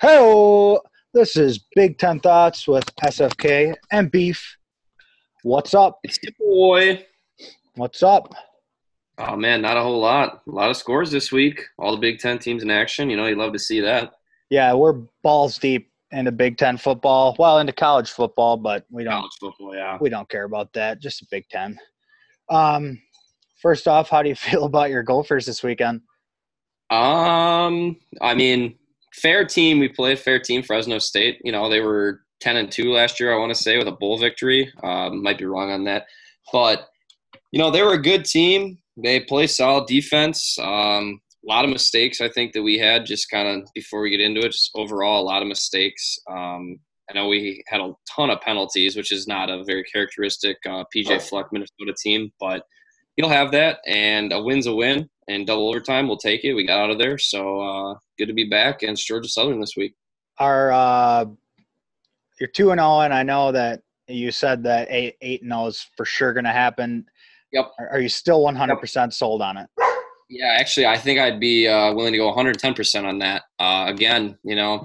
Hello, this is Big Ten Thoughts with SFK and Beef. What's up? It's your boy. What's up? Oh man, not a whole lot. A lot of scores this week. All the Big Ten teams in action. You know, you love to see that. Yeah, we're balls deep into Big Ten football. Well, into college football, but we don't College football, yeah. we don't care about that. Just a Big Ten. Um, first off, how do you feel about your Gophers this weekend? Um, I mean, fair team. We played fair team. Fresno State. You know, they were ten and two last year. I want to say with a bowl victory. Um, might be wrong on that, but you know, they were a good team. They play solid defense. Um, a lot of mistakes I think that we had just kind of before we get into it. Just overall, a lot of mistakes. Um, I know we had a ton of penalties, which is not a very characteristic uh, PJ Fleck Minnesota team, but you'll have that, and a win's a win. And double overtime, we'll take it. We got out of there, so uh, good to be back against Georgia Southern this week. Are uh, you're two and zero, and I know that you said that eight eight and zero is for sure going to happen. Yep. Are, you still one hundred percent sold on it? Yeah, actually, I think I'd be uh, willing to go 110% on that. Uh, again, you know,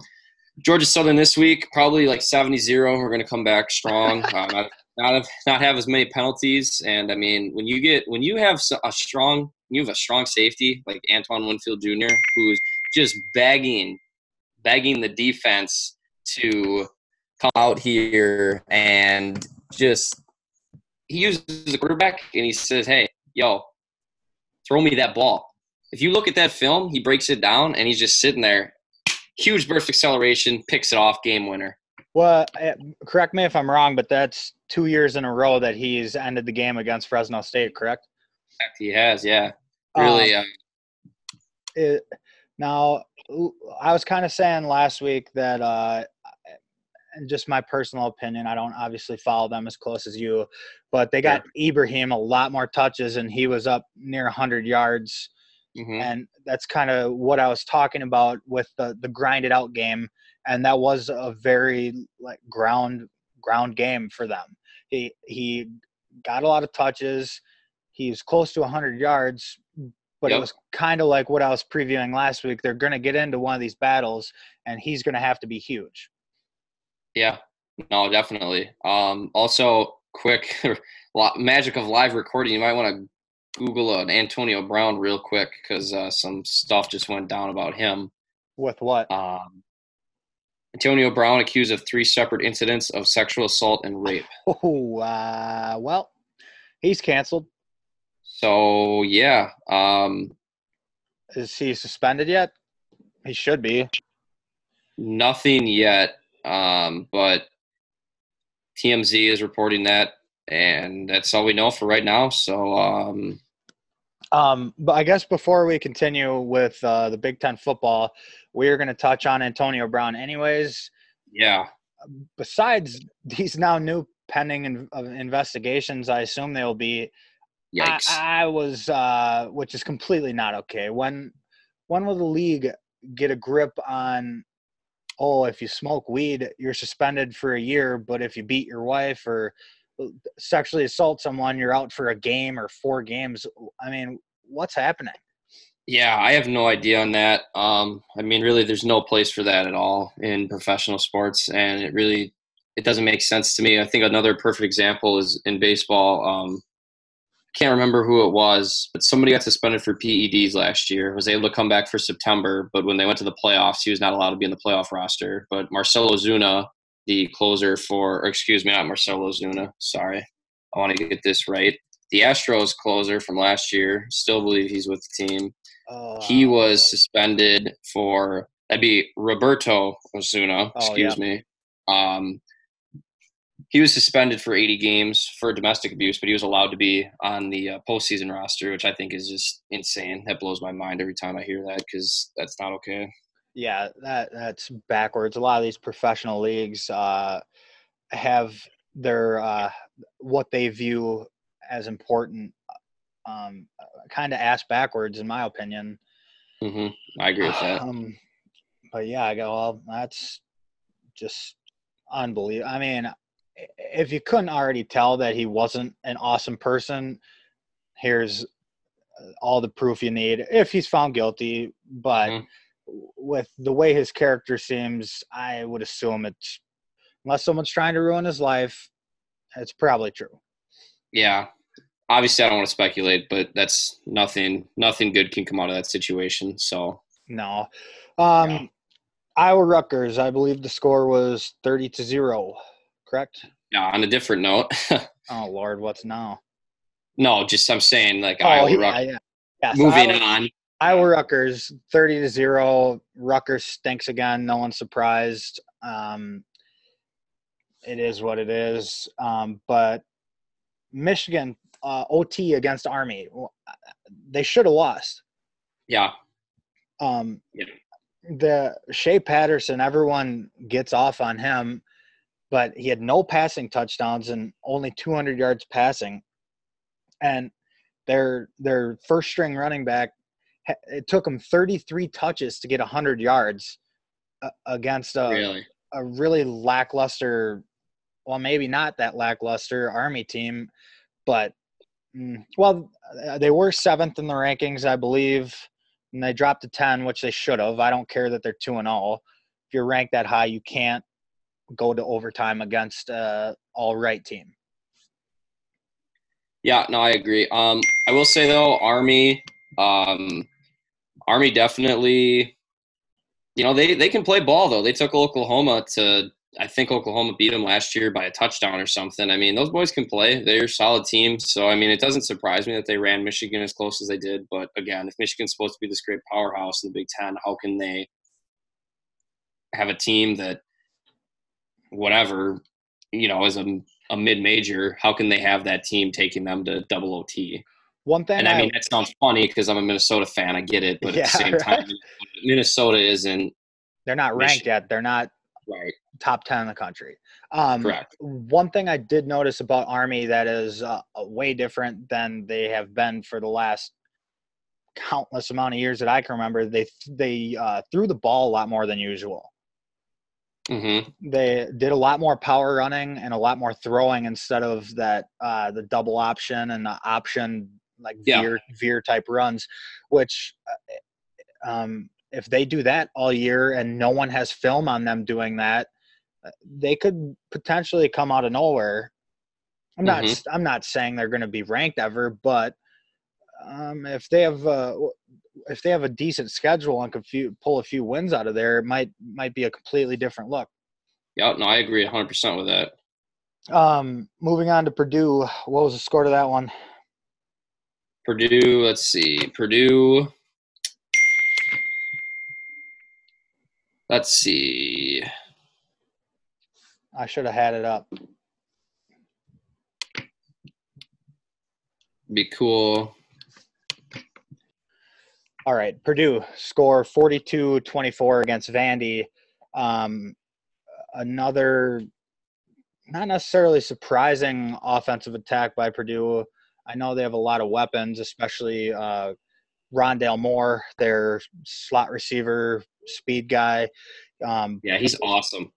Georgia Southern this week, probably like 70-0. We're going to come back strong. not, not have, not have as many penalties. And I mean, when you get when you have a strong you have a strong safety like Antoine Winfield Jr., who's just begging begging the defense to come out here and just he uses the quarterback and he says, "Hey, yo, throw me that ball." If you look at that film, he breaks it down and he's just sitting there, huge burst acceleration, picks it off, game winner. Well, eh, correct me if I'm wrong, but that's two years in a row that he's ended the game against Fresno State. Correct? He has, yeah. Really. Um, it, now, I was kind of saying last week that, uh, and just my personal opinion, I don't obviously follow them as close as you, but they got yeah. Ibrahim a lot more touches, and he was up near 100 yards. Mm-hmm. And that's kind of what I was talking about with the the grinded out game, and that was a very like ground ground game for them. He he got a lot of touches. He's close to 100 yards, but yep. it was kind of like what I was previewing last week. They're going to get into one of these battles, and he's going to have to be huge. Yeah, no, definitely. Um, also, quick magic of live recording. You might want to Google an Antonio Brown real quick because uh, some stuff just went down about him. With what? Um, Antonio Brown accused of three separate incidents of sexual assault and rape. Oh, uh, well, he's canceled. So yeah, um, is he suspended yet? He should be. Nothing yet, um, but TMZ is reporting that, and that's all we know for right now. So, um, um, but I guess before we continue with uh, the Big Ten football, we are going to touch on Antonio Brown, anyways. Yeah. Besides these now new pending in, uh, investigations, I assume they will be. Yikes! I, I was, uh, which is completely not okay. When when will the league get a grip on? Oh, if you smoke weed, you're suspended for a year, but if you beat your wife or sexually assault someone, you're out for a game or four games. I mean, what's happening? Yeah, I have no idea on that. Um, I mean, really, there's no place for that at all in professional sports, and it really it doesn't make sense to me. I think another perfect example is in baseball. Um, can't remember who it was, but somebody got suspended for PEDs last year. Was able to come back for September, but when they went to the playoffs, he was not allowed to be in the playoff roster. But Marcell Ozuna, the closer for, excuse me, not Marcell Ozuna. Sorry, I want to get this right. The Astros closer from last year. Still believe he's with the team. Uh, he was suspended for that'd be Roberto Osuna. Excuse oh, yeah. me. Um, he was suspended for 80 games for domestic abuse, but he was allowed to be on the uh, postseason roster, which I think is just insane. That blows my mind every time I hear that because that's not okay. Yeah, that that's backwards. A lot of these professional leagues uh, have their uh, what they view as important, um, kind of ass backwards, in my opinion. Mm-hmm. I agree with that. Um, but yeah, I go. Well, that's just unbelievable. I mean, if you couldn't already tell that he wasn't an awesome person, here's uh, all the proof you need if he's found guilty. But mm-hmm. with the way his character seems, I would assume it's unless someone's trying to ruin his life, it's probably true. Yeah. Obviously, I don't want to speculate, but that's nothing. Nothing good can come out of that situation. So no. Um, yeah. Iowa Rutgers. I believe the score was thirty to zero. Correct. Yeah. On a different note. oh Lord, what's now? No, just I'm saying like oh, Iowa yeah, Rutgers. Yeah. yeah. So Moving Iowa, on. Iowa Rutgers, thirty to zero. Rutgers stinks again. No one's surprised. Um, it is what it is. Um, but Michigan uh, OT against Army, they should have lost. Yeah. Um, yeah. The Shea Patterson, everyone gets off on him, but he had no passing touchdowns and only 200 yards passing. And their their first string running back, it took him 33 touches to get 100 yards uh, against a really? a really lackluster well, maybe not that lackluster Army team, but well, uh, they were seventh in the rankings, I believe, and they dropped to ten, which they should have. I don't care that they're two and all. If you're ranked that high, you can't go to overtime against a all right team. Yeah, no, I agree. Um, I will say though, Army, um, Army definitely, you know, they they can play ball though. They took Oklahoma to I think Oklahoma beat them last year by a touchdown or something. I mean, those boys can play. They're a solid team. So, I mean, it doesn't surprise me that they ran Michigan as close as they did. But again, if Michigan's supposed to be this great powerhouse in the Big Ten, how can they have a team that, whatever, you know, is a, a mid major? How can they have that team taking them to double OT? One thing, and I, I mean, that sounds funny because I'm a Minnesota fan. I get it. But yeah, at the same right? time, Minnesota isn't. They're not ranked Michigan. yet. They're not right top 10 in the country. Um, Correct. One thing I did notice about Army that is uh, way different than they have been for the last countless amount of years that I can remember. They they uh, threw the ball a lot more than usual. Mm-hmm. They did a lot more power running and a lot more throwing instead of that uh, the double option and the option like yeah. veer veer type runs, which uh, um, if they do that all year and no one has film on them doing that, they could potentially come out of nowhere. I'm not mm-hmm. I'm not saying they're going to be ranked ever, but um, if they have uh, if they have a decent schedule and can few, pull a few wins out of there, it might might be a completely different look. Yeah, no, I agree 100 percent with that. Um, moving on to Purdue, what was the score to that one? Purdue, let's see, Purdue. Let's see. I should have had it up. Be cool. All right, Purdue score 42-24 against Vandy. Um, another not necessarily surprising offensive attack by Purdue. I know they have a lot of weapons, especially uh, Rondale Moore, their slot receiver, speed guy. Um, yeah, he's awesome.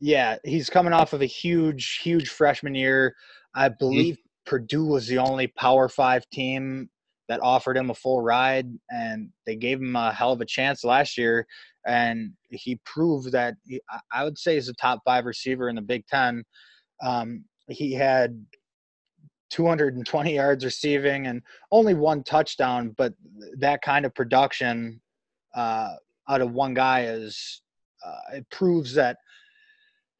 Yeah, he's coming off of a huge, huge freshman year. I mm-hmm. believe mm-hmm. Purdue was the only Power Five team that offered him a full ride, and they gave him a hell of a chance last year. And he proved that he, I would say he's a top five receiver in the Big Ten. Um, he had 220 yards receiving and only one touchdown, but that kind of production uh, out of one guy is uh, it proves that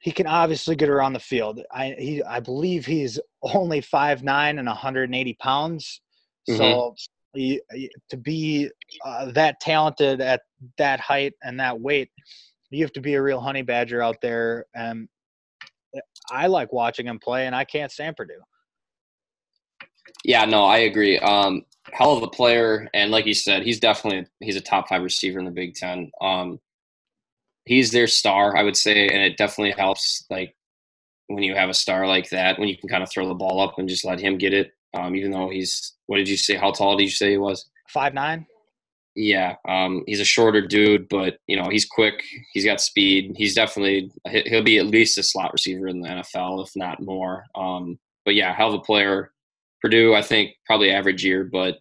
he can obviously get around the field. I he I believe he's only five nine and 180 pounds. Mm-hmm. So he, to be uh, that talented at that height and that weight, you have to be a real honey badger out there. And I like watching him play, and I can't stand Purdue. Yeah, no, I agree. Um, hell of a player, and like you said, he's definitely he's a top five receiver in the Big Ten. Um, he's their star, I would say, and it definitely helps. Like when you have a star like that, when you can kind of throw the ball up and just let him get it. Um, even though he's, what did you say? How tall did you say he was? Five nine. Yeah, um, he's a shorter dude, but you know he's quick. He's got speed. He's definitely he'll be at least a slot receiver in the NFL, if not more. Um, but yeah, hell of a player. Purdue, I think probably average year, but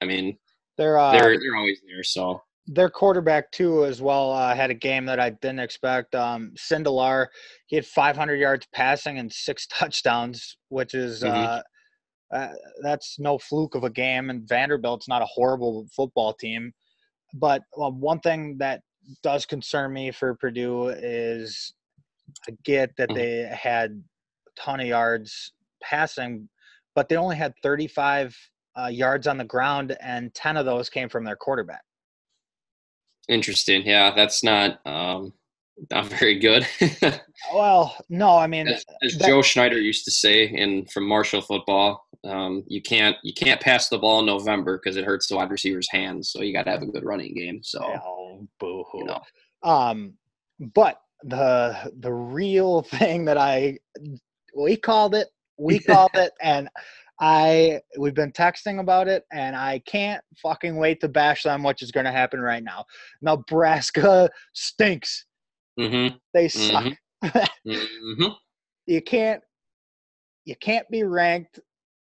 I mean they're uh, they're they're always there. So their quarterback too, as well, uh, had a game that I didn't expect. Um, Sindelar, he had 500 yards passing and six touchdowns, which is Mhm. uh, uh, that's no fluke of a game. And Vanderbilt's not a horrible football team, but well, one thing that does concern me for Purdue is I get that Mhm. they had a ton of yards passing, but they only had 35 uh, yards on the ground, and 10 of those came from their quarterback. Interesting. Yeah, that's not um, not very good. Well, no, I mean, as, as that- Joe Schneider used to say in from Marshall football, um, you can't you can't pass the ball in November because it hurts the wide receiver's hands. So you got to have a good running game. So oh, boo you know, Um, but the the real thing that I we called it, we called it, and I we've been texting about it, and I can't fucking wait to bash them, which is going to happen right now. Nebraska stinks. hmm They suck. hmm You can't you can't be ranked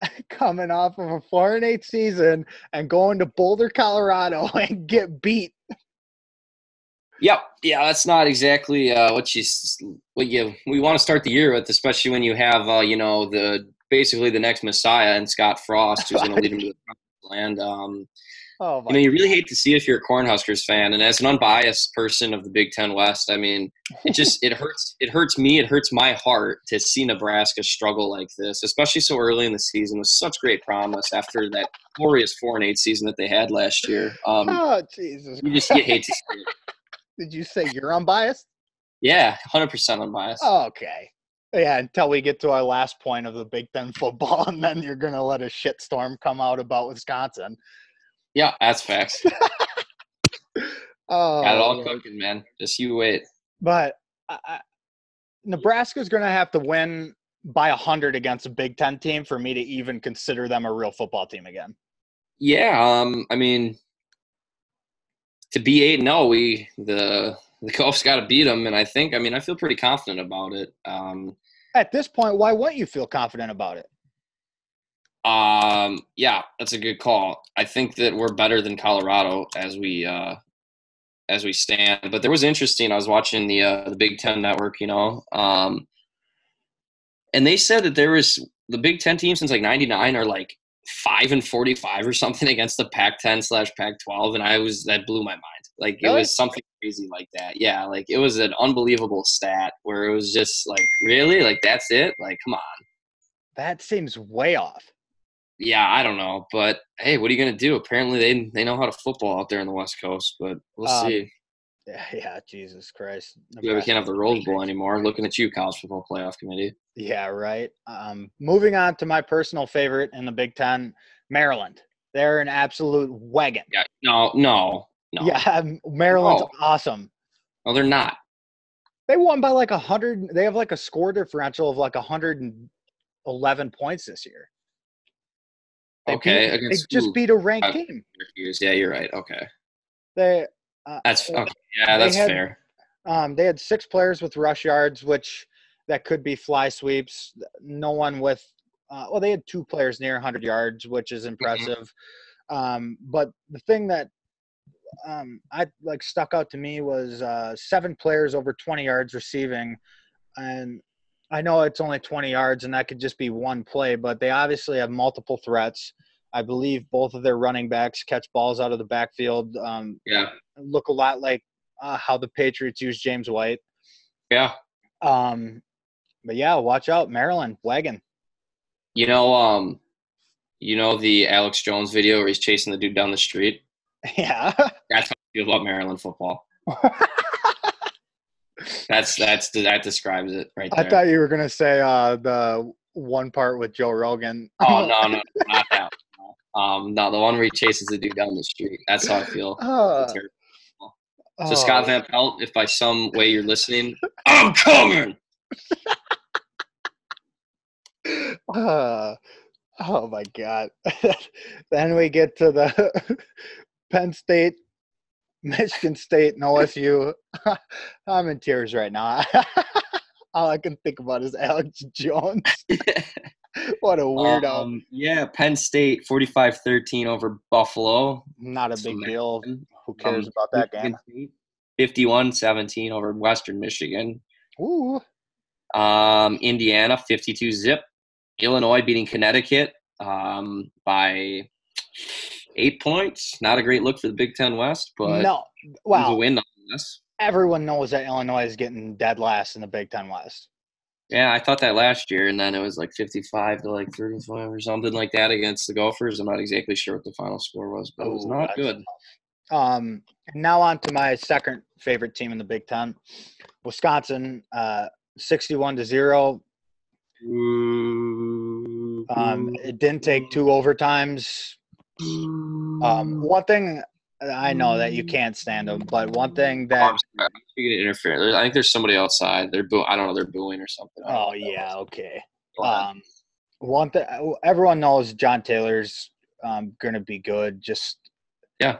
coming off of a four and eight season and going to Boulder, Colorado, and get beat. Yep. Yeah, that's not exactly uh, what you what you we want to start the year with, especially when you have uh, you know the basically the next Messiah and Scott Frost, who's going to lead him to the land. Um, Oh you know, you really hate to see if you're a Cornhuskers fan, and as an unbiased person of the Big Ten West, I mean, it just it hurts. It hurts me. It hurts my heart to see Nebraska struggle like this, especially so early in the season with such great promise after that glorious four and eight season that they had last year. Um, Oh Jesus! you just you hate to see it. Did you say you're unbiased? Yeah, hundred percent unbiased. Okay. Yeah, until we get to our last point of the Big Ten football, and then you're gonna let a shitstorm come out about Wisconsin. Yeah, that's facts. Oh, Got it all Lord. cooking, man. Just you wait. but I, Nebraska's gonna have to win by a hundred against a Big Ten team for me to even consider them a real football team again. Yeah, um, I mean, to be eight, no, we the the Gulf's got to beat them, and I think, I mean, I feel pretty confident about it. Um, At this point, why wouldn't you feel confident about it? um, yeah, that's a good call. I think that we're better than Colorado as we uh, as we stand. But there was interesting. I was watching the uh, the Big Ten Network, you know, um, and they said that there was the Big Ten teams since like '99 are like five and forty-five or something against the Pac-10 slash Pac-12, and I was that blew my mind. Like it was something crazy like that. Yeah, like it was an unbelievable stat where it was just like, really, like that's it? Like, come on. That seems way off. Yeah, I don't know, but hey, what are you gonna do? Apparently, they they know how to football out there in the West Coast, but we'll Um, see. Yeah, yeah Jesus Christ. Yeah, we can't have the Rose Bowl anymore. Looking at you, College Football Playoff Committee. Yeah, right. Um, moving on to my personal favorite in the Big Ten, Maryland. They're an absolute wagon. Yeah, no, no, no, Yeah, Maryland's No. awesome. no, they're not. They won by like a hundred. They have like a score differential of like a hundred and eleven points this year. They Okay, beat, they just beat a ranked Uh, team. Yeah, you're right. Okay, They uh, that's okay. Yeah, that's had- fair. Um, they had six players with rush yards, which that could be fly sweeps. No one with, uh, well, they had two players near 100 yards, which is impressive. Um, but the thing that um, I like stuck out to me was uh, seven players over 20 yards receiving, and I know it's only 20 yards, and that could just be one play, but they obviously have multiple threats. I believe both of their running backs catch balls out of the backfield. Um, Yeah, look a lot like uh, how the Patriots use James White. yeah. Um, but yeah, watch out, Maryland wagon. You know, um, you know the Alex Jones video where he's chasing the dude down the street. Yeah. That's how I feel about Maryland football. That's that's that describes it right there. I thought you were gonna say uh, the one part with Joe Rogan. Oh no, no, not that. Um, no, the one where he chases the dude down the street. That's how I feel. Uh, So oh, Scott Van Pelt, if by some way you're listening, I'm coming. uh, oh my god. then we get to the Penn State, Michigan State, and OSU. I'm in tears right now. All I can think about is Alex Jones. what a weirdo. Um, yeah, Penn State 45-13 over Buffalo. Not a big deal. Who cares Um, about that game? Michigan State, 51-17 over Western Michigan. Ooh. Um, Indiana 52 zip. Illinois beating Connecticut um, by eight points. Not a great look for the Big Ten West, but no. it was a Wow. win nonetheless. Everyone knows that Illinois is getting dead last in the Big Ten West. Yeah, I thought that last year, and then it was like 55 to like 35 or something like that against the Gophers. I'm not exactly sure what the final score was, but it was not good. Um, now on to my second favorite team in the Big Ten, Wisconsin, uh, 61 to zero. Um, it didn't take two overtimes. Um, one thing I know that you can't stand them, but one thing Oh, that I'm sorry. I'm speaking of interference. I think there's somebody outside. They're boo- I don't know. They're booing or something. I don't know oh yeah okay. Um, one thing everyone knows John Taylor's um, going to be good. Just Yeah.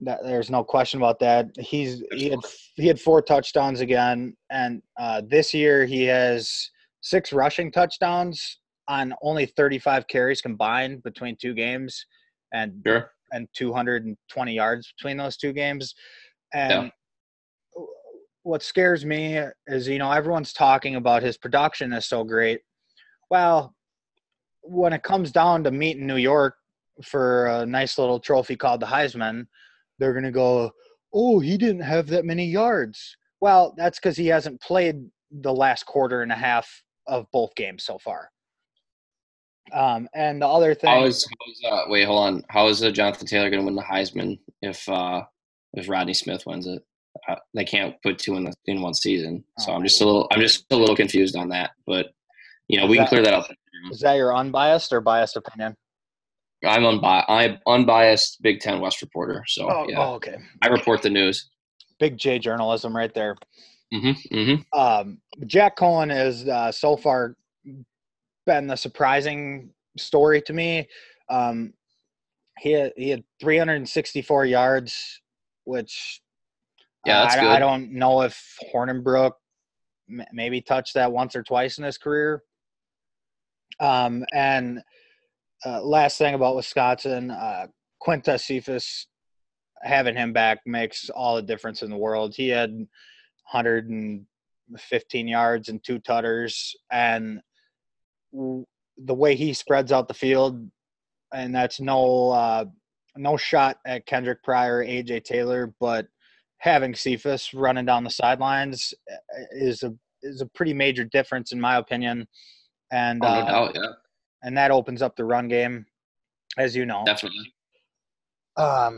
that, there's no question about that. He's he had he had four touchdowns again, and uh, this year he has six rushing touchdowns on only 35 carries combined between two games, and sure. and 220 yards between those two games. And what scares me is, you know, everyone's talking about his production is so great. Well, when it comes down to meeting New York for a nice little trophy called the Heisman, they're going to go, oh, he didn't have that many yards. Well, that's because he hasn't played the last quarter and a half of both games so far. Um, and the other thing, How is, how is uh, wait, hold on. How is uh, Jonathan Taylor going to win the Heisman if uh, if Rodney Smith wins it? Uh, they can't put two in the in one season. So I'm just a little I'm just a little confused on that. But you know, we can clear that up. is that your unbiased or biased opinion? I'm unbi- I'm unbiased Big Ten West reporter. So Oh, yeah, oh, okay. I report the news. Big J journalism right there. hmm hmm Um, Jack Cohen is uh, so far been the surprising story to me. Um, he had, he had 364 yards, which Yeah, that's I, good. I don't know if Hornibrook m- maybe touched that once or twice in his career. Um, and uh, last thing about Wisconsin, uh, Quintez Cephus, having him back makes all the difference in the world. He had 115 yards and two tutters, and the way he spreads out the field, and that's no uh, no shot at Kendrick Pryor, AJ Taylor, but having Cephus running down the sidelines uh, is a is a pretty major difference in my opinion, and Oh, no uh, doubt. Yeah, and that opens up the run game, as you know. definitely. Um,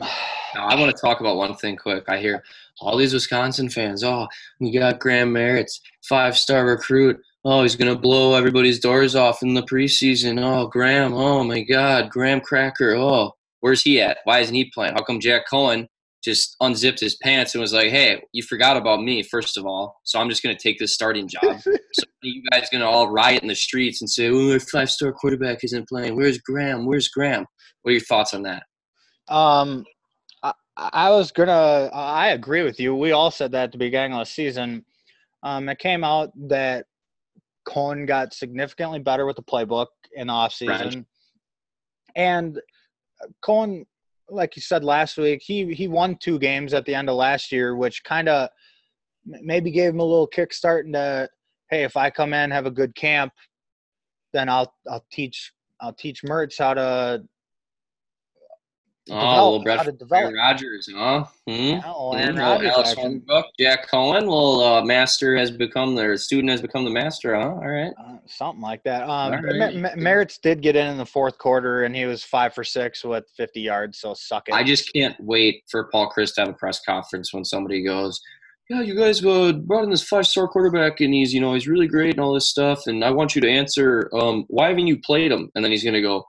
Now, I want to talk about one thing quick. I hear all these Wisconsin fans. Oh, we got Graham Mertz five star recruit. Oh, he's gonna blow everybody's doors off in the preseason. Oh, Graham. Oh my God, Graham Cracker. Oh, where's he at? Why isn't he playing? How come Jack Coan just unzipped his pants and was like, "Hey, you forgot about me, first of all. So I'm just gonna take this starting job." so you guys gonna all riot in the streets and say, "Oh, five star quarterback isn't playing. Where's Graham? Where's Graham?" What are your thoughts on that? Um, I, I was gonna. I agree with you. We all said that at the beginning of the season. Um, it came out that Coan got significantly better with the playbook in the offseason. and Coan, like you said last week, he he won two games at the end of last year, which kind of maybe gave him a little kickstart into, hey, if I come in have a good camp, then I'll I'll teach I'll teach Mertz how to Oh, develop, little Brett how to develop. Aaron Rodgers, huh? Hmm? Oh, Hmm? Aaron Rodgers Alex action. Hornibrook, Jack Coan, little uh, master has become their student has become the master, huh? All right. Uh, something like that. Um, right. Ma- Ma- Mertz did get in in the fourth quarter, and he was five for six with 50 yards. So suck it. I just can't wait for Paul Chryst to have a press conference when somebody goes, "Yeah, you guys uh, brought in this five-star quarterback, and he's you know he's really great and all this stuff, and I want you to answer um, why haven't you played him?" And then he's gonna go,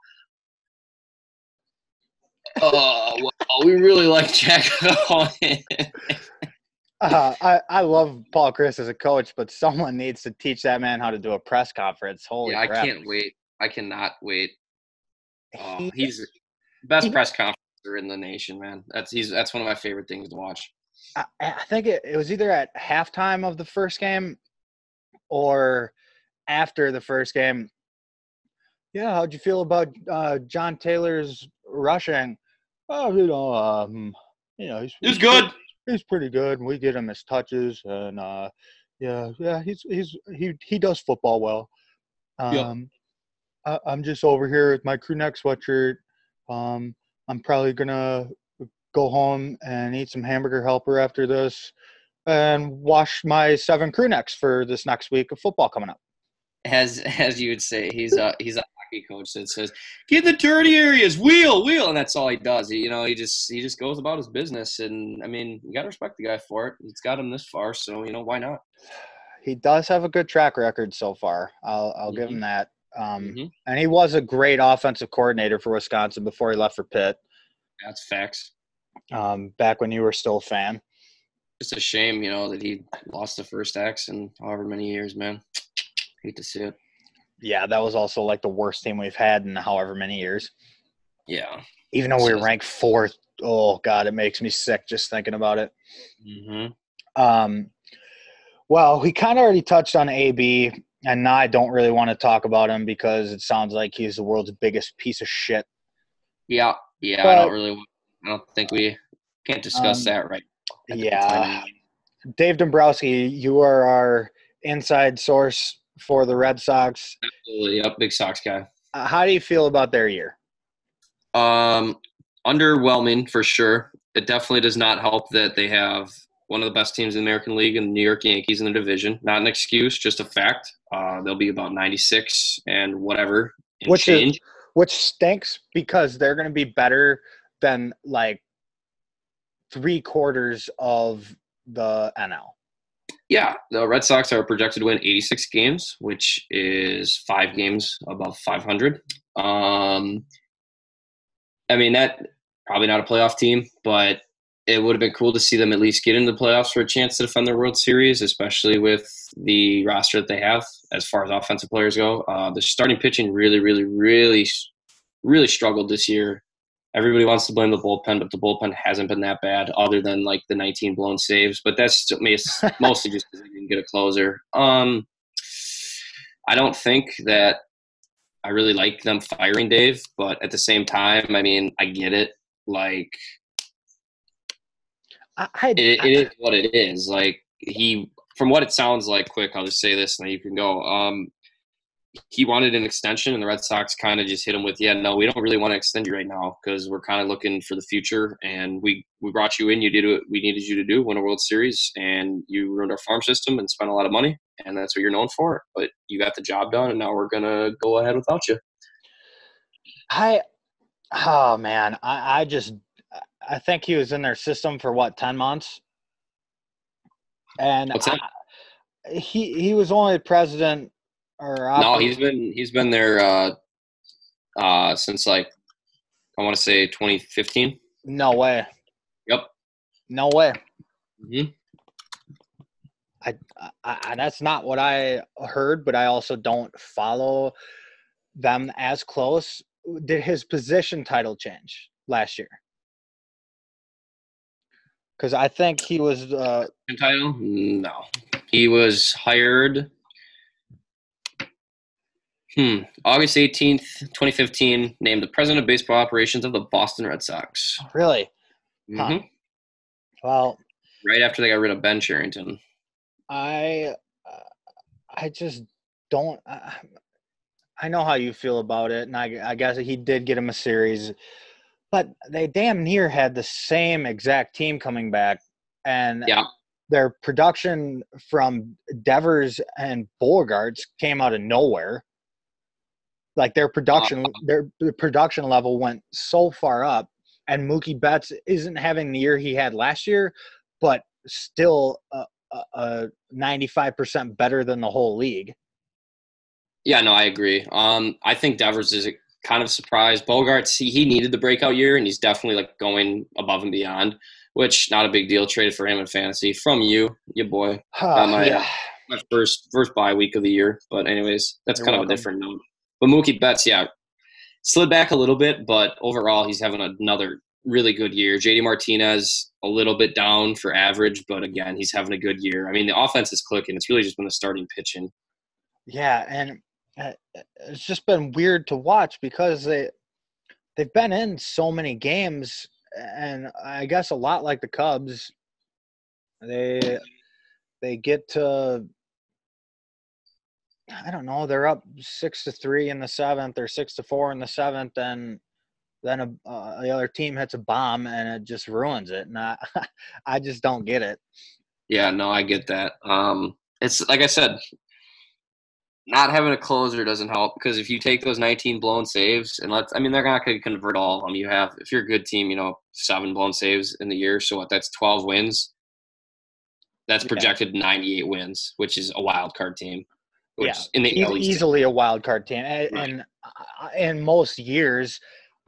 "Oh, well, we really like Jack Coan." Uh, I I love Paul Chryst as a coach, but someone needs to teach that man how to do a press conference. Holy yeah, I crap! can't wait. I cannot wait. Oh, he's the best he- press conferencer in the nation, man. That's he's that's one of my favorite things to watch. I, I think it, it was either at halftime of the first game or after the first game. Yeah, how'd you feel about uh, John Taylor's rushing? Oh, you know, um, you know, he's, he's good. He's pretty good. We get him his touches, and uh, yeah, yeah, he's he's he he does football well. Um, yep. I, am just over here with my crew neck sweatshirt. Um, I'm probably gonna go home and eat some hamburger helper after this, and wash my seven crew necks for this next week of football coming up. As as you would say, he's a he's a hockey coach that says, "Get in the dirty areas, wheel, wheel," and that's all he does. He, you know, he just he just goes about his business, and I mean, you got to respect the guy for it. He's got him this far, so you know why not? He does have a good track record so far. I'll I'll mm-hmm. give him that. Um, mm-hmm. And he was a great offensive coordinator for Wisconsin before he left for Pitt. That's facts. Um, back when you were still a fan. It's a shame, you know, that he lost the first X in however many years, man. Hate to see it. Yeah, that was also like the worst team we've had in however many years. Yeah. Even though we were ranked fourth, oh god, it makes me sick just thinking about it. Mm-hmm. Um, well, we kind of already touched on AB, and now I don't really want to talk about him because it sounds like he's the world's biggest piece of shit. Yeah, yeah, but, I don't really. I don't think we can't discuss um, that right. Yeah, Dave Dombrowski, you are our inside source for the Red Sox. Absolutely, yep, big Sox guy. Uh, how do you feel about their year? Um, underwhelming for sure. It definitely does not help that they have one of the best teams in the American League and the New York Yankees in the division. Not an excuse, just a fact. Uh, they'll be about 96 and whatever. And which change. Is, which stinks because they're going to be better than like three quarters of the NL. Yeah, the Red Sox are projected to win 86 games, which is five games above 500. Um, I mean that probably not a playoff team, but it would have been cool to see them at least get into the playoffs for a chance to defend their World Series, especially with the roster that they have as far as offensive players go. Uh, the starting pitching really, really, really, really struggled this year. Everybody wants to blame the bullpen, but the bullpen hasn't been that bad, other than like the 19 blown saves. But that's mostly just because they didn't get a closer. Um, I don't think that I really like them firing Dave, but at the same time, I mean, I get it. Like I, I, it, it is what it is. Like he, from what it sounds like, quick. I'll just say this, and then you can go. Um, he wanted an extension, and the Red Sox kind of just hit him with, "Yeah, no, we don't really want to extend you right now because we're kind of looking for the future, and we we brought you in, you did what we needed you to do, win a World Series, and you ruined our farm system and spent a lot of money, and that's what you're known for. But you got the job done, and now we're gonna go ahead without you." I, oh man, I, I just I think he was in their system for what ten months, and I, he he was only president or no, he's been he's been there uh, uh, since like I want to say 2015. No way. Yep. No way. hmm I, I, I that's not what I heard, but I also don't follow them as close. Did his position title change last year? Because I think he was uh, title. No, he was hired. Hmm. August eighteenth, twenty fifteen, named the president of baseball operations of the Boston Red Sox. Really? Mm-hmm. Huh. Well, right after they got rid of Ben Cherington. I, uh, I just don't. Uh, I know how you feel about it, and I, I guess he did get him a series but they damn near had the same exact team coming back, and yeah. their production from Devers and Bogaerts came out of nowhere. Like their production, their, their production level went so far up, and Mookie Betts isn't having the year he had last year, but still a, a 95% better than the whole league. Yeah, no, I agree. Um, I think Devers is kind of surprised. Bogaerts, he, he needed the breakout year, and he's definitely like going above and beyond, which not a big deal. Traded for him in fantasy from you, your boy. Uh, my, yeah. my first first bye week of the year. But anyways, that's You're kind welcome. of a different note. But Mookie Betts, yeah, slid back a little bit, but overall he's having another really good year. JD Martinez a little bit down for average, but again he's having a good year. I mean the offense is clicking. It's really just been the starting pitching. Yeah, and uh, it's just been weird to watch because they they've been in so many games, and I guess a lot like the Cubs, they they get to I don't know they're up six to three in the seventh or six to four in the seventh, and then a, uh, the other team hits a bomb and it just ruins it, and I I just don't get it. Yeah, no, I get that. Um, it's like I said, not having a closer doesn't help because if you take those 19 blown saves and let's, I mean, they're not going to convert all of them. You have, if you're a good team, you know, seven blown saves in the year. So what? That's 12 wins. That's projected yeah. 98 wins, which is a wild card team. Yeah, in the e- easily a wild card team, and, right. and uh, in most years,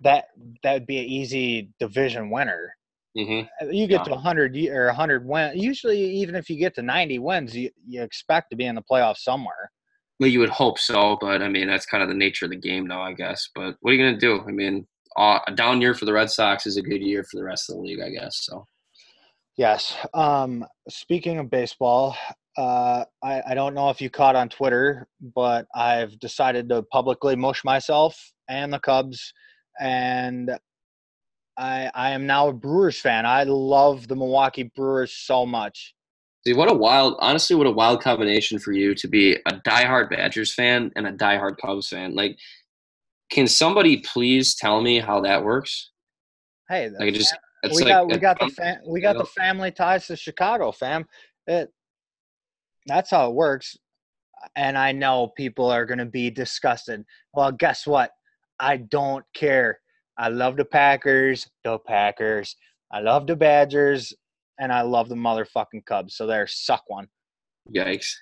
that that would be an easy division winner. Mm-hmm. Uh, you get yeah. to 100 or 100 wins. Usually, even if you get to 90 wins, you, you expect to be in the playoffs somewhere. Well, you would hope so, but I mean that's kind of the nature of the game now, I guess. But what are you going to do? I mean, uh, a down year for the Red Sox is a good year for the rest of the league, I guess. So. Yes. Um, speaking of baseball, uh, I, I don't know if you caught on Twitter, but I've decided to publicly mush myself and the Cubs, and I I am now a Brewers fan. I love the Milwaukee Brewers so much. See, what a wild, honestly, what a wild combination for you to be a diehard Badgers fan and a diehard Cubs fan. Like, can somebody please tell me how that works? Hey, like just we like got we got the fam- we got the family ties to Chicago, fam. It that's how it works. And I know people are going to be disgusted. Well, guess what? I don't care. I love the Packers, the Packers. I love the Badgers, and I love the motherfucking Cubs. So they're suck one. Yikes.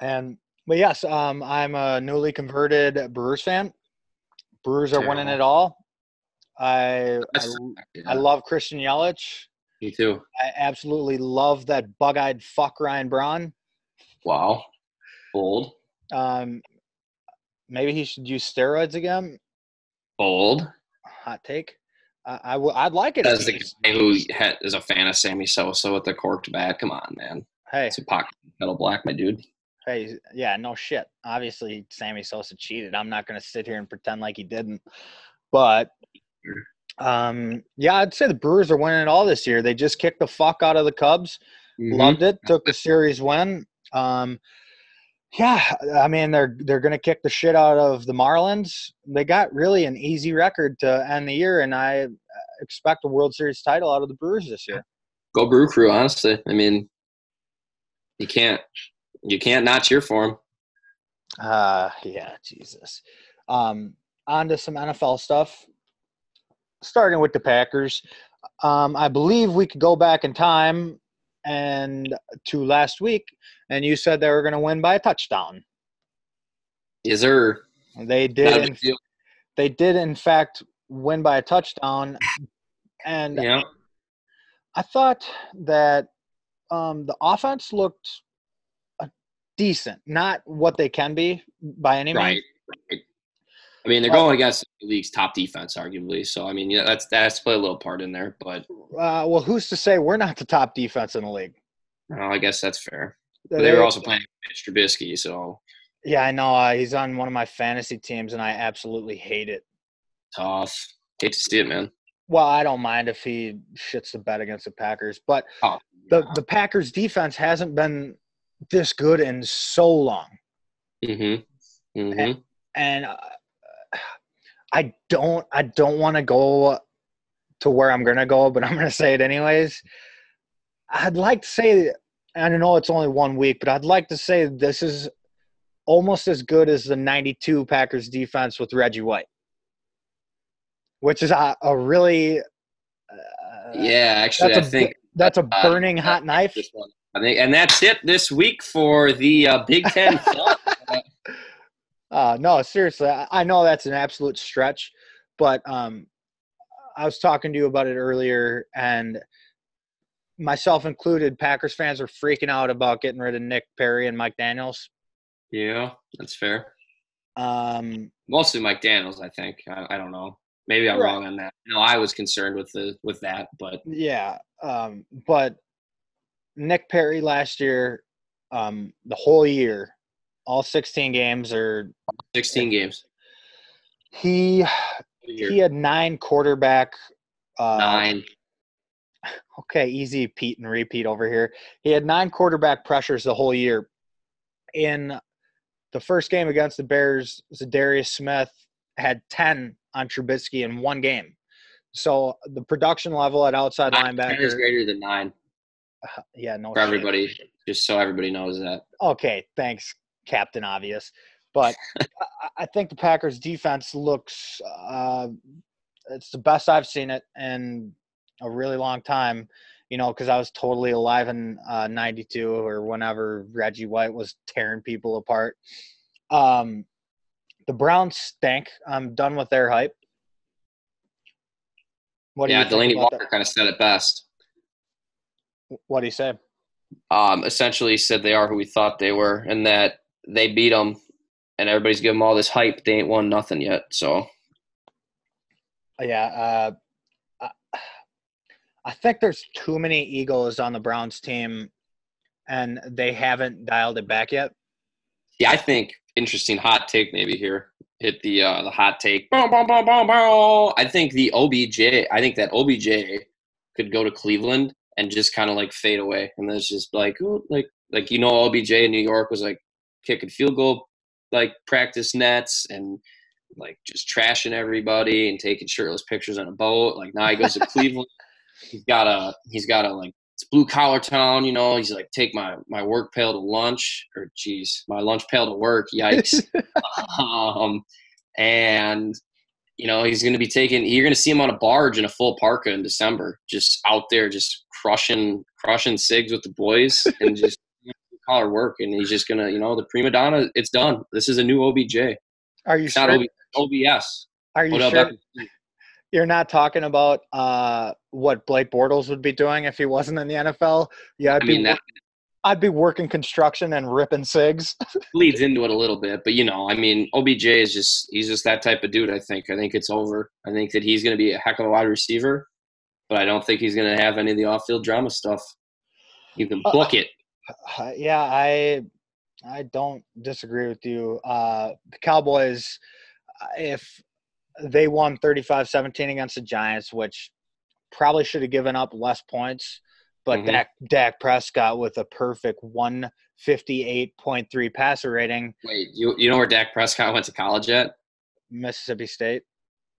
And but yes, um, I'm a newly converted Brewers fan. Brewers are Terrible. winning it all. I I. I, love Christian Yelich. Me too. I absolutely love that bug-eyed fuck Ryan Braun. Wow, bold. Um, maybe he should use steroids again. Bold. Hot take. Uh, I w- I'd like it. As the guy who ha- is a fan of Sammy Sosa with the corked bat. Come on, man. Hey, it's a pocket metal black, my dude. Hey, yeah, no shit. Obviously, Sammy Sosa cheated. I'm not going to sit here and pretend like he didn't. But, um, yeah, I'd say the Brewers are winning it all this year. They just kicked the fuck out of the Cubs. Mm-hmm. Loved it. Took the series win. Um, yeah, I mean they're they're going to kick the shit out of the Marlins. They got really an easy record to end the year, and I expect a World Series title out of the Brewers this year. Go Brew Crew! Honestly, I mean, you can't you can't not cheer for them. Uh yeah, Jesus. Um, on to some NFL stuff. Starting with the Packers, um, I believe we could go back in time and to last week, and you said they were going to win by a touchdown. Is there? They did. In, they did in fact win by a touchdown, and yeah. I thought that um, the offense looked uh, decent, not what they can be by any right, means. Right. I mean, they're going against the league's top defense, arguably. So, I mean, yeah, that's that's play a little part in there. But uh, well, who's to say we're not the top defense in the league? Well, I guess that's fair. But they were also playing Mitch Trubisky, so. Yeah, I know. Uh, he's on one of my fantasy teams, and I absolutely hate it. Tough. Hate to see it, man. Well, I don't mind if he shits the bet against the Packers, but oh, the the Packers defense hasn't been this good in so long. Mm-hmm. Mm-hmm. And, and uh, I don't I don't want to go to where I'm gonna go, but I'm gonna say it anyways. I'd like to say I know it's only one week, but I'd like to say this is almost as good as the 92 Packers defense with Reggie White, which is a, a really uh, yeah. Actually, I think that's a uh, burning uh, hot knife. I think, and that's it this week for the uh, Big Ten. Uh, no, seriously, I, I, know that's an absolute stretch, but um, I was talking to you about it earlier, and myself included, Packers fans are freaking out about getting rid of Nick Perry and Mike Daniels. Yeah, that's fair. Um, Mostly Mike Daniels, I think. I, I don't know. Maybe I'm right. wrong on that. No, I was concerned with the with that, but yeah. Um, but Nick Perry last year, um, the whole year all 16 games or 16 games. He he had nine quarterback. Uh, Nine. Okay, easy Pete and repeat over here. He had nine quarterback pressures the whole year. In the first game against the Bears, Za'Darius Smith had 10 on Trubisky in one game. So the production level at outside Nine is greater than nine yeah, no for everybody, just so everybody knows that. Okay, thanks, Captain Obvious. But I- think the Packers' defense looks uh, it's the best I've seen it in a really long time. You know, because I was totally alive in uh, '92 or whenever Reggie White was tearing people apart. Um, the Browns stink. I'm done with their hype. What yeah, you Delanie Walker kind of said it best. What do you say? Um, essentially, said they are who we thought they were, and that they beat them, and everybody's giving them all this hype. They ain't won nothing yet. So Yeah, uh, I- I think there's too many egos on the Browns team, and they haven't dialed it back yet. yeah, I think interesting hot take maybe here. Hit the uh, the hot take. Bow, bow, bow. I think the OBJ. I think that OBJ could go to Cleveland and just kind of like fade away, and then it's just like ooh, like like you know OBJ in New York was like kicking field goal like practice nets and like just trashing everybody and taking shirtless pictures on a boat. Like now he goes to Cleveland. He's got a he's got a like it's blue collar town, you know. He's like take my my work pail to lunch or geez, my lunch pail to work. Yikes. um, and you know he's going to be taking. You're going to see him on a barge in a full parka in December, just out there, just crushing crushing cigs with the boys and just collar work. And he's just gonna, you know, the prima donna. It's done. This is a new OBJ. Are you It's sure? not OB, OBS. Are you sure you're not talking about uh, what Blake Bortles would be doing if he wasn't in the NFL? Yeah, I'd I be mean that I'd be working construction and ripping cigs. leads into it a little bit, but you know, I mean, OBJ is just he's just that type of dude. I think. I think it's over. I think that he's going to be a heck of a wide receiver, but I don't think he's going to have any of the off-field drama stuff. You can Uh, book it. Uh, yeah, I I don't disagree with you. Uh, the Cowboys, uh, if they won 35-17 against the Giants, which probably should have given up less points, but Mhm. Dak, Dak Prescott with a perfect 158.3 passer rating, Wait, you you know where Dak Prescott went to college at? Mississippi State.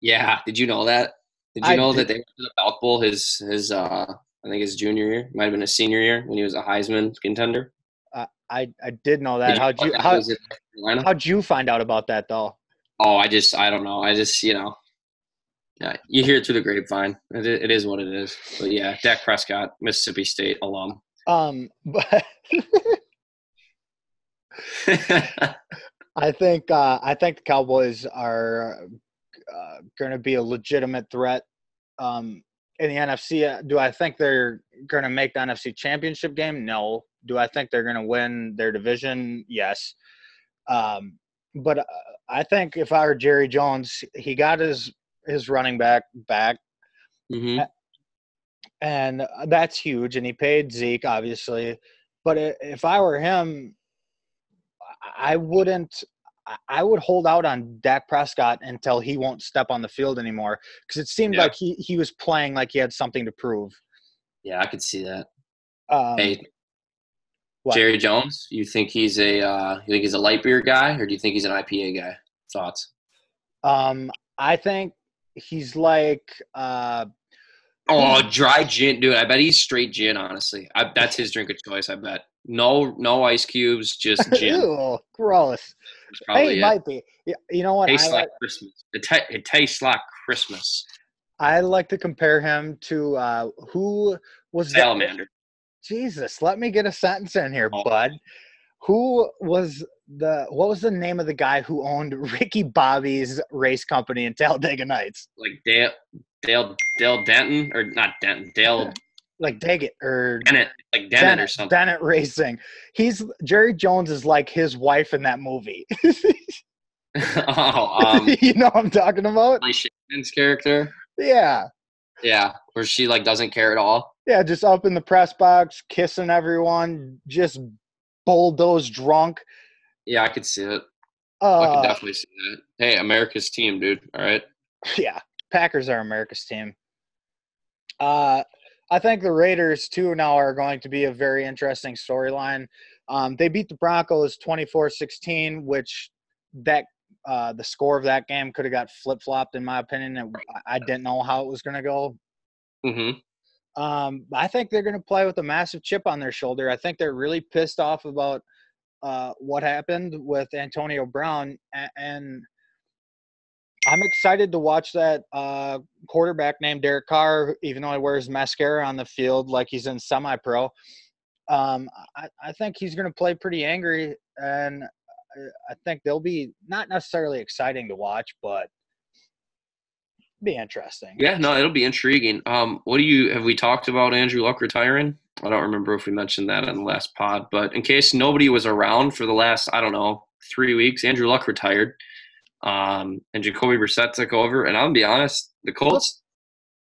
Yeah, did you know that? Did you I know did- that they went to the Belk Bowl his his uh I think his junior year, might have been his senior year when he was a Heisman contender. Uh, I I did know Did that. How'd know you how, was at North Carolina? how'd you find out about that though? Oh, I just I don't know. I just you know, yeah, you hear it through the grapevine. It, it is what it is. But yeah, Dak Prescott, Mississippi State alum. Um, but I think uh, I think the Cowboys are uh, going to be a legitimate threat um, in the NFC. Uh, Do I think they're going to make the NFC Championship game? No. Do I think they're going to win their division? Yes. Um, but uh, I think if I were Jerry Jones, he got his his running back back, hmm and that's huge. And he paid Zeke, obviously. But if I were him, I wouldn't. I- would hold out on Dak Prescott until he won't step on the field anymore because it seemed Yeah. like he, he was playing like he had something to prove. Yeah, I could see that. Um, hey, what? Jerry Jones, you think he's a uh, you think he's a light beer guy, or do you think he's an IPA guy? Thoughts? Um, I think he's like uh, Oh, dry gin, dude. I bet he's straight gin. Honestly, I, that's his drink of choice. I bet. No, no ice cubes, just gin. ew, gross. Hey, it it. might be. You know what? Tastes I, like Christmas. It, ta- it tastes like Christmas. I like to compare him to uh, who was the- Salamander. Jesus, let me get a sentence in here, Oh. bud. Who was the what was the name of the guy who owned Ricky Bobby's race company in Talladega Nights? Like Dale, Dale, Dale Denton, or not Denton, Dale Like Daggett or Dennett, like Dennett, or something. Bennett Racing. He's Jerry Jones is like his wife in that movie. oh, um, you know what I'm talking about? Molly Shannon character. Yeah. Yeah, where she like doesn't care at all. Yeah, just up in the press box, kissing everyone, just bulldoze drunk. Yeah, I could see it. Uh, I could definitely see that. Hey, America's team, dude. All right. Yeah, Packers are America's team. Uh, I think the Raiders too now are going to be a very interesting storyline. Um, they beat the Broncos 24-16, which that uh, the score of that game could have got flip flopped in my opinion. It, I didn't know how it was going to go. Mm-hmm. Um, I think they're going to play with a massive chip on their shoulder. I think they're really pissed off about uh, what happened with Antonio Brown, and, and I'm excited to watch that uh, quarterback named Derek Carr, even though he wears mascara on the field like he's in semi-pro. Um, I, I think he's going to play pretty angry, and I think they'll be not necessarily exciting to watch, but be interesting. Yeah, no, it'll be intriguing. Um, what do you have we talked about Andrew Luck retiring? I don't remember if we mentioned that on the last pod, but in case nobody was around for the last, I don't know, three weeks, Andrew Luck retired. Um, and Jacoby Brissett took over. And I'll be honest, the Colts,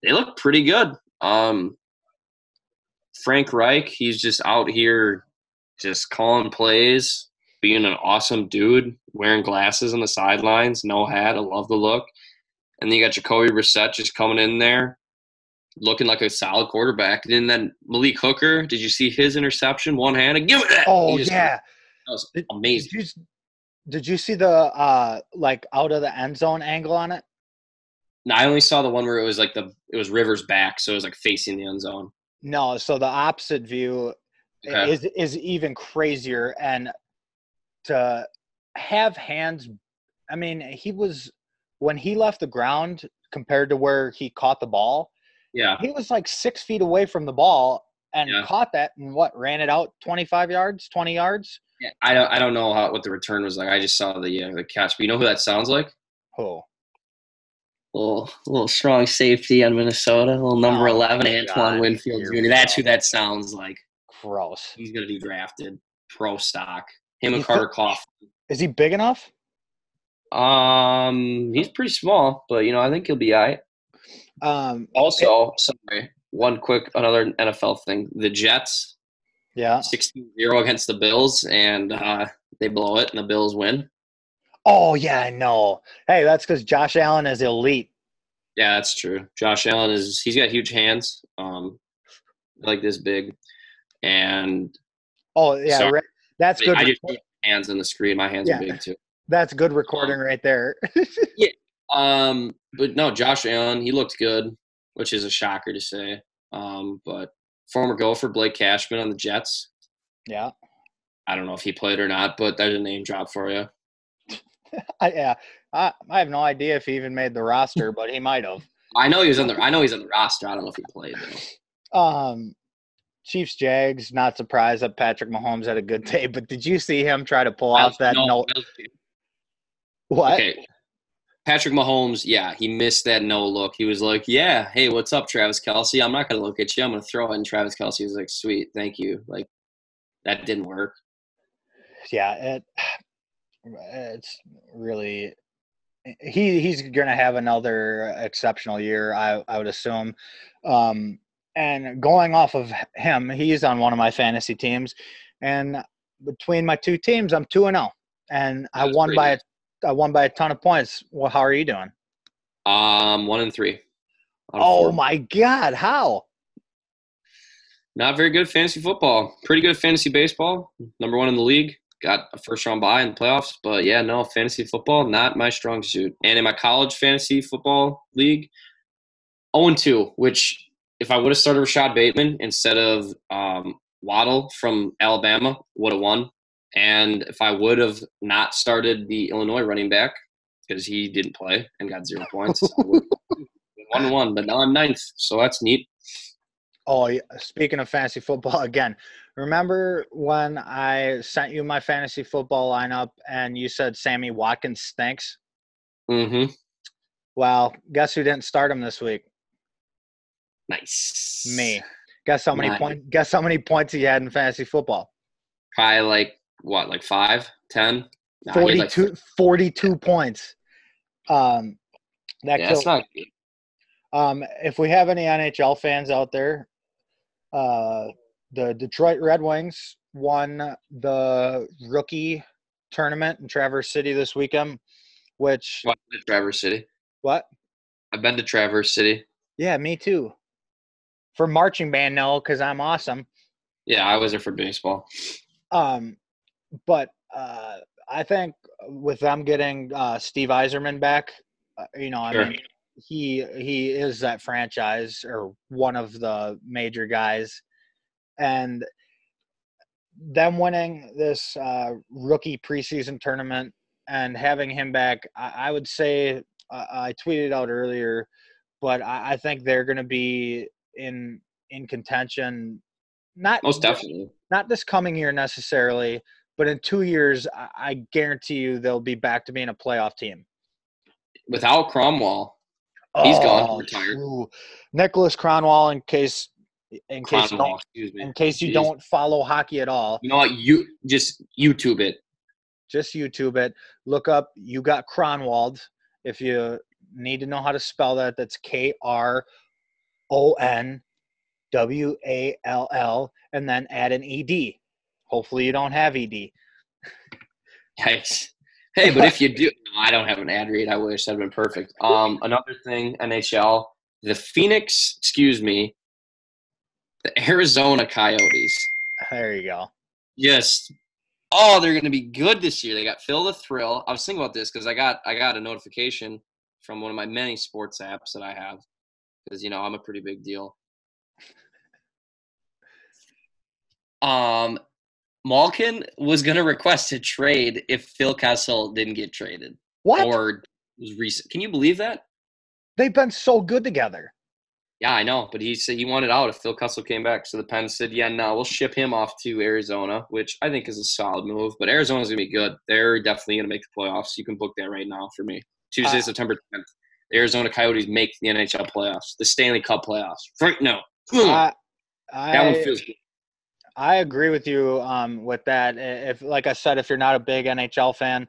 they look pretty good. Um, Frank Reich, he's just out here just calling plays, being an awesome dude, wearing glasses on the sidelines, no hat. I love the look. And then you got Jacoby Brissett just coming in there, looking like a solid quarterback. And then Malik Hooker, did you see his interception one handed? Give it that. Oh just, yeah, that was amazing. Did you, did you see the uh like out of the end zone angle on it? No, I only saw the one where it was like the it was Rivers back, so it was like facing the end zone. No, so the opposite view okay. is is even crazier, and to have hands. I mean, he was when he left the ground compared to where he caught the ball. Yeah, he was like six feet away from the ball and yeah. caught that and what ran it out twenty five yards, twenty yards. Yeah, I don't I don't know how what the return was like. I just saw the uh, the catch. But you know who that sounds like? Who? Little little strong safety on Minnesota. Little number oh, eleven, Antoine God. Winfield Jr. That's who that sounds like. Gross. He's gonna be drafted. Pro stock. Him and Carter Coughlin. Is he big enough? Um, he's pretty small, but you know, I think he'll be alright. Um, also, it, sorry, one quick another NFL thing. The Jets, yeah, 16-0 against the Bills, and uh, they blow it, and the Bills win. Oh yeah, I know. Hey, that's because Josh Allen is elite. Yeah, that's true. Josh Allen is he's got huge hands, um, like this big, and oh yeah, sorry, that's good. I just hands on the screen. My hands yeah. are big too. That's good recording um, right there. yeah. Um, but no, Josh Allen, he looked good, which is a shocker to say. Um, but former Gopher Blake Cashman on the Jets. Yeah. I don't know if he played or not, but there's a name drop for you. I, yeah, I, I have no idea if he even made the roster, but he might have. I know he was on the. I know he's on the roster. I don't know if he played though. Um, Chiefs Jags. Not surprised that Patrick Mahomes had a good day, but did you see him try to pull off that no? no what? Okay. Patrick Mahomes, yeah, he missed that no look. He was like, "Yeah, hey, what's up, Travis Kelce? I'm not gonna look at you. I'm gonna throw it." And Travis Kelce was like, "Sweet, thank you." Like, that didn't work. Yeah, it it's really he he's gonna have another exceptional year. I I would assume. Um, and going off of him, he's on one of my fantasy teams, and between my two teams, I'm two and zero, oh, and I won by a I won by a ton of points. Well, how are you doing? Um, one and three. Oh four. my God! How? Not very good fantasy football. Pretty good fantasy baseball. Number one in the league. Got a first round bye in the playoffs. But yeah, no fantasy football, not my strong suit. And in my college fantasy football league, 0 2, which if I would have started Rashod Bateman instead of um, Waddle from Alabama, would have won. And if I would have not started the Illinois running back because he didn't play and got zero points, one one. But now I'm ninth, so that's neat. Oh, speaking of fantasy football again, remember when I sent you my fantasy football lineup and you said Sammy Watkins stinks? Mm-hmm. Well, guess who didn't start him this week? Nice. Me. Guess how many points? Guess how many points he had in fantasy football? Probably like what, like five, ten? Nah, 42, like 42 points. Um, that yeah, that's not good. Um, if we have any NHL fans out there, uh, the Detroit Red Wings won the rookie tournament in Traverse City this weekend. Which What Traverse City? what? I've been to Traverse City. Yeah, me too. For marching band, no, because I'm awesome. Yeah, I was there for baseball. Um, but uh, I think with them getting uh, Steve Yzerman back, uh, you know, Sure. I mean, he he is that franchise or one of the major guys, and them winning this uh, rookie preseason tournament and having him back, I, I would say uh, I tweeted out earlier, but I, I think they're going to be in in contention. Not Most definitely. not this coming year necessarily, but in two years, I, I guarantee you they'll be back to being a playoff team. Without Kronwall, He's gone, oh, retired. true. Niklas Kronwall, in case in case you don't, excuse me. in case you Jeez. don't follow hockey at all, You know what? You just YouTube it. just YouTube it. Look up you got Kronwalled. If you need to know how to spell that, that's K R O N W A L L, and then add an E D. Hopefully, you don't have ED. Yikes. Hey, but if you do, no, I don't have an ad read. I wish that'd been perfect. Um, another thing, NHL, the Phoenix, excuse me, the Arizona Coyotes. There you go. Yes. oh, they're going to be good this year. They got Phil the Thrill. I was thinking about this because I got I got a notification from one of my many sports apps that I have because you know I'm a pretty big deal. Um, Malkin was going to request a trade if Phil Kessel didn't get traded What? or was recent. Can you believe that? They've been so good together. Yeah, I know, but he said he wanted out if Phil Kessel came back. So the Pens said, "Yeah, no, we'll ship him off to Arizona," which I think is a solid move. But Arizona's gonna be good. They're definitely gonna make the playoffs. You can book that right now for me. Tuesday, Uh, September 10th. The Arizona Coyotes make the NHL playoffs, the Stanley Cup playoffs. Right now, I, that one feels good. I agree with you um, with that. If, like I said, if you're not a big NHL fan,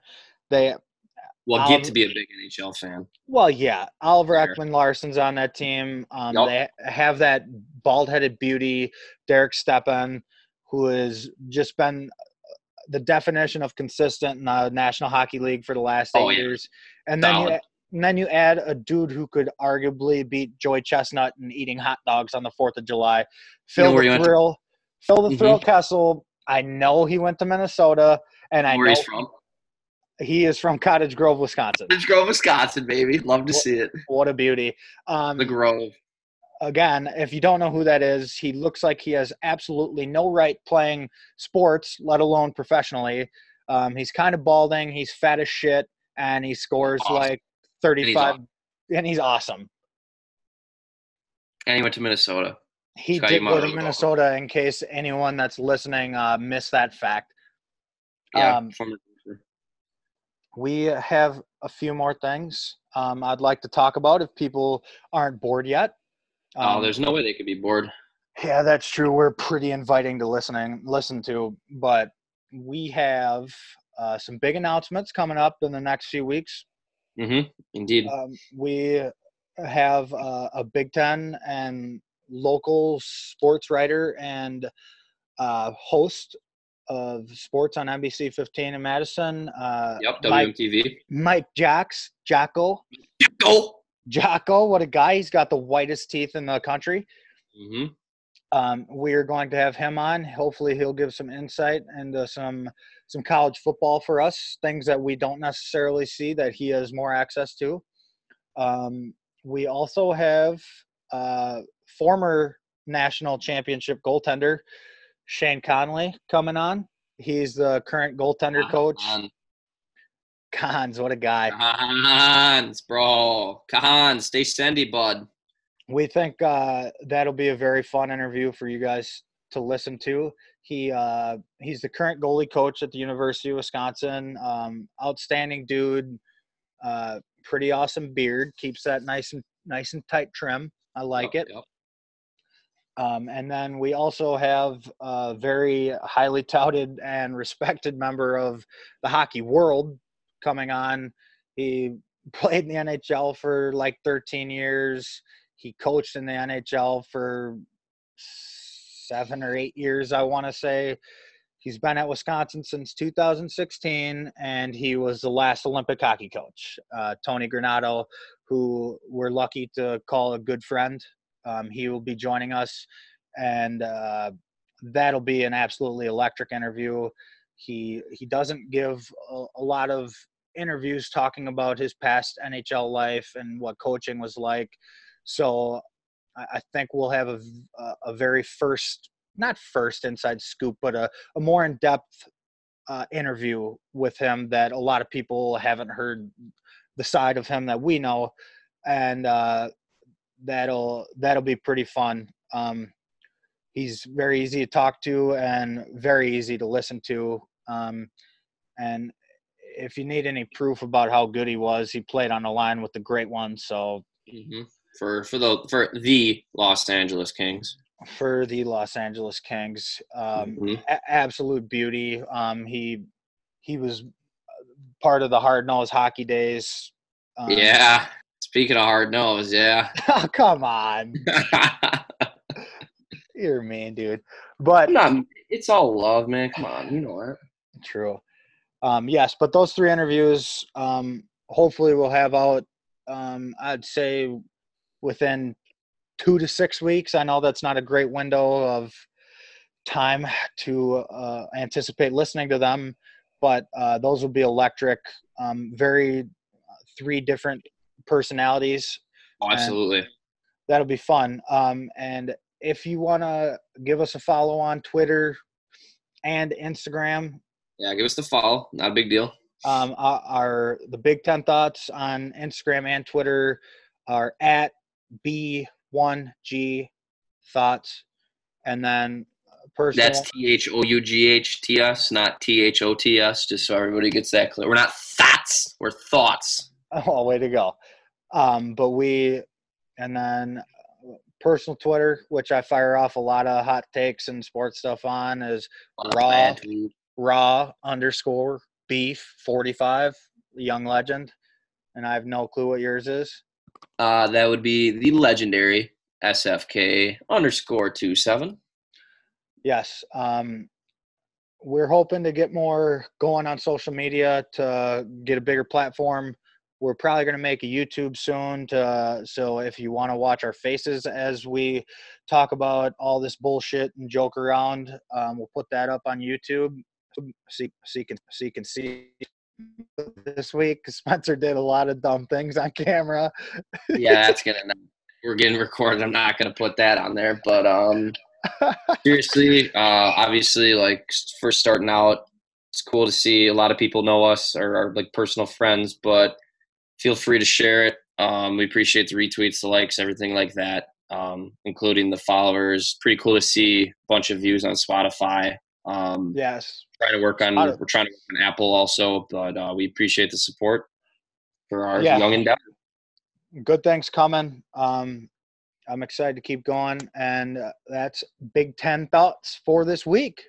they Well, get to be a big NHL fan. well, yeah, Oliver Fair. Ekman-Larsson's on that team. Um. They have that bald-headed beauty, Derek Stepan, who has just been the definition of consistent in the National Hockey League for the last eight Oh, yeah. years. And then you, and then you add a dude who could arguably beat Joey Chestnut in eating hot dogs on the Fourth of July. Phil know where the he went to- Thrill, Phil the Mhm. Thrill Kessel. I know he went to Minnesota, and I Where know he's from? he is from Cottage Grove, Wisconsin. Cottage Grove, Wisconsin, baby. Love to What- see it. What a beauty! Um, The Grove. again, if you don't know who that is, he looks like he has absolutely no right playing sports, let alone professionally. Um, he's kind of balding. He's fat as shit, and he scores Awesome. like 35, awesome. and he's awesome. And he went to Minnesota. He did go wanna. Minnesota. In case anyone that's listening uh, missed that fact, Yeah, Um, we have a few more things um, I'd like to talk about if people aren't bored yet. oh, Um, there's no way they could be bored. Yeah, that's true. We're pretty inviting to listening, listen to, but we have uh, some big announcements coming up in the next few weeks. Mm-hmm. Indeed. Um, we have uh, a Big Ten and local sports writer and uh, host of sports on NBC 15 in Madison. Uh, yep. Mike, WMTV. Mike Jacks, Jacko, Go. Jocko. What a guy! He's got the whitest teeth in the country. Mm-hmm. um, we're going to have him on. Hopefully, he'll give some insight into some some college football for us, things that we don't necessarily see that he has more access to. Um, we also have uh, former national championship goaltender Shane Connelly coming on. He's the current goaltender coach. Kahans, Cons, what a guy! Kahans, bro. Kahans, stay sendy, bud. we think uh, that'll be a very fun interview for you guys to listen to. He uh, he's the current goalie coach at the University of Wisconsin. Um, outstanding dude. Uh, pretty awesome beard. Keeps that nice and nice and tight trim. I like Yep, it. yep. Um, and then we also have a very highly touted and respected member of the hockey world coming on. He played in the NHL for like 13 years. He coached in the NHL for seven or eight years, I want to say. He's been at Wisconsin since 2016, and he was the last Olympic hockey coach. Uh, Tony Granato, who we're lucky to call a good friend, um, he will be joining us, and uh, that'll be an absolutely electric interview. He he doesn't give a, a lot of interviews talking about his past NHL life and what coaching was like. So I, I think we'll have a, a very first, not first inside scoop, but a, a more in depth uh, interview with him that a lot of people haven't heard the side of him that we know, and uh, that'll that'll be pretty fun. Um, he's very easy to talk to and very easy to listen to. Um, and if you need any proof about how good he was, he played on the line with the great ones. So mm-hmm. for for the for the Los Angeles Kings. For the Los Angeles Kings, um, mm-hmm. a- absolute beauty. Um, he he was part of the hard nosed hockey days. Um, yeah. Speaking of hard nose, yeah. oh, come on. You're mean, dude. But not, it's all love, man. Come on, you know that. True um, yes, but those three interviews, um, hopefully, we'll have out. Um, I'd say within two to six weeks. I know that's not a great window of time to uh, anticipate listening to them, but uh, those will be electric. Um, very uh, three different personalities. Oh, absolutely. That'll be fun. Um, and if you want to give us a follow on Twitter and Instagram, yeah, give us the follow. Not a big deal. Um, our the Big Ten thoughts on Instagram and Twitter are at B1G thoughts, and then personal. That's T H O U G H T S, not T H O T S. Just so everybody gets that clear. We're not thoughts. We're thoughts. Oh, way to go! Um, but we, and then personal Twitter, which I fire off a lot of hot takes and sports stuff on, is raw raw underscore beef 45 young legend. And i have no clue what yours is. Uh that would be the legendary sfk underscore 27 yes um we're hoping to get more going on social media to get a bigger platform we're probably going to make a youtube soon to so if you want to watch our faces as we talk about all this bullshit and joke around um, we'll put that up on youtube so, so you can so you can see this week. Spencer did a lot of dumb things on camera. yeah, that's gonna. We're getting recorded. I'm not gonna put that on there, but um, seriously, uh, obviously, like first starting out, it's cool to see a lot of people know us or are like personal friends. But feel free to share it. Um, we appreciate the retweets, the likes, everything like that, um, including the followers. Pretty cool to see a bunch of views on Spotify. Um, yes. Trying to work on we're trying to work on Apple also, but uh, we appreciate the support for our yeah. young endeavor. Good things coming. Um, I'm excited to keep going, and uh, that's Big Ten thoughts for this week.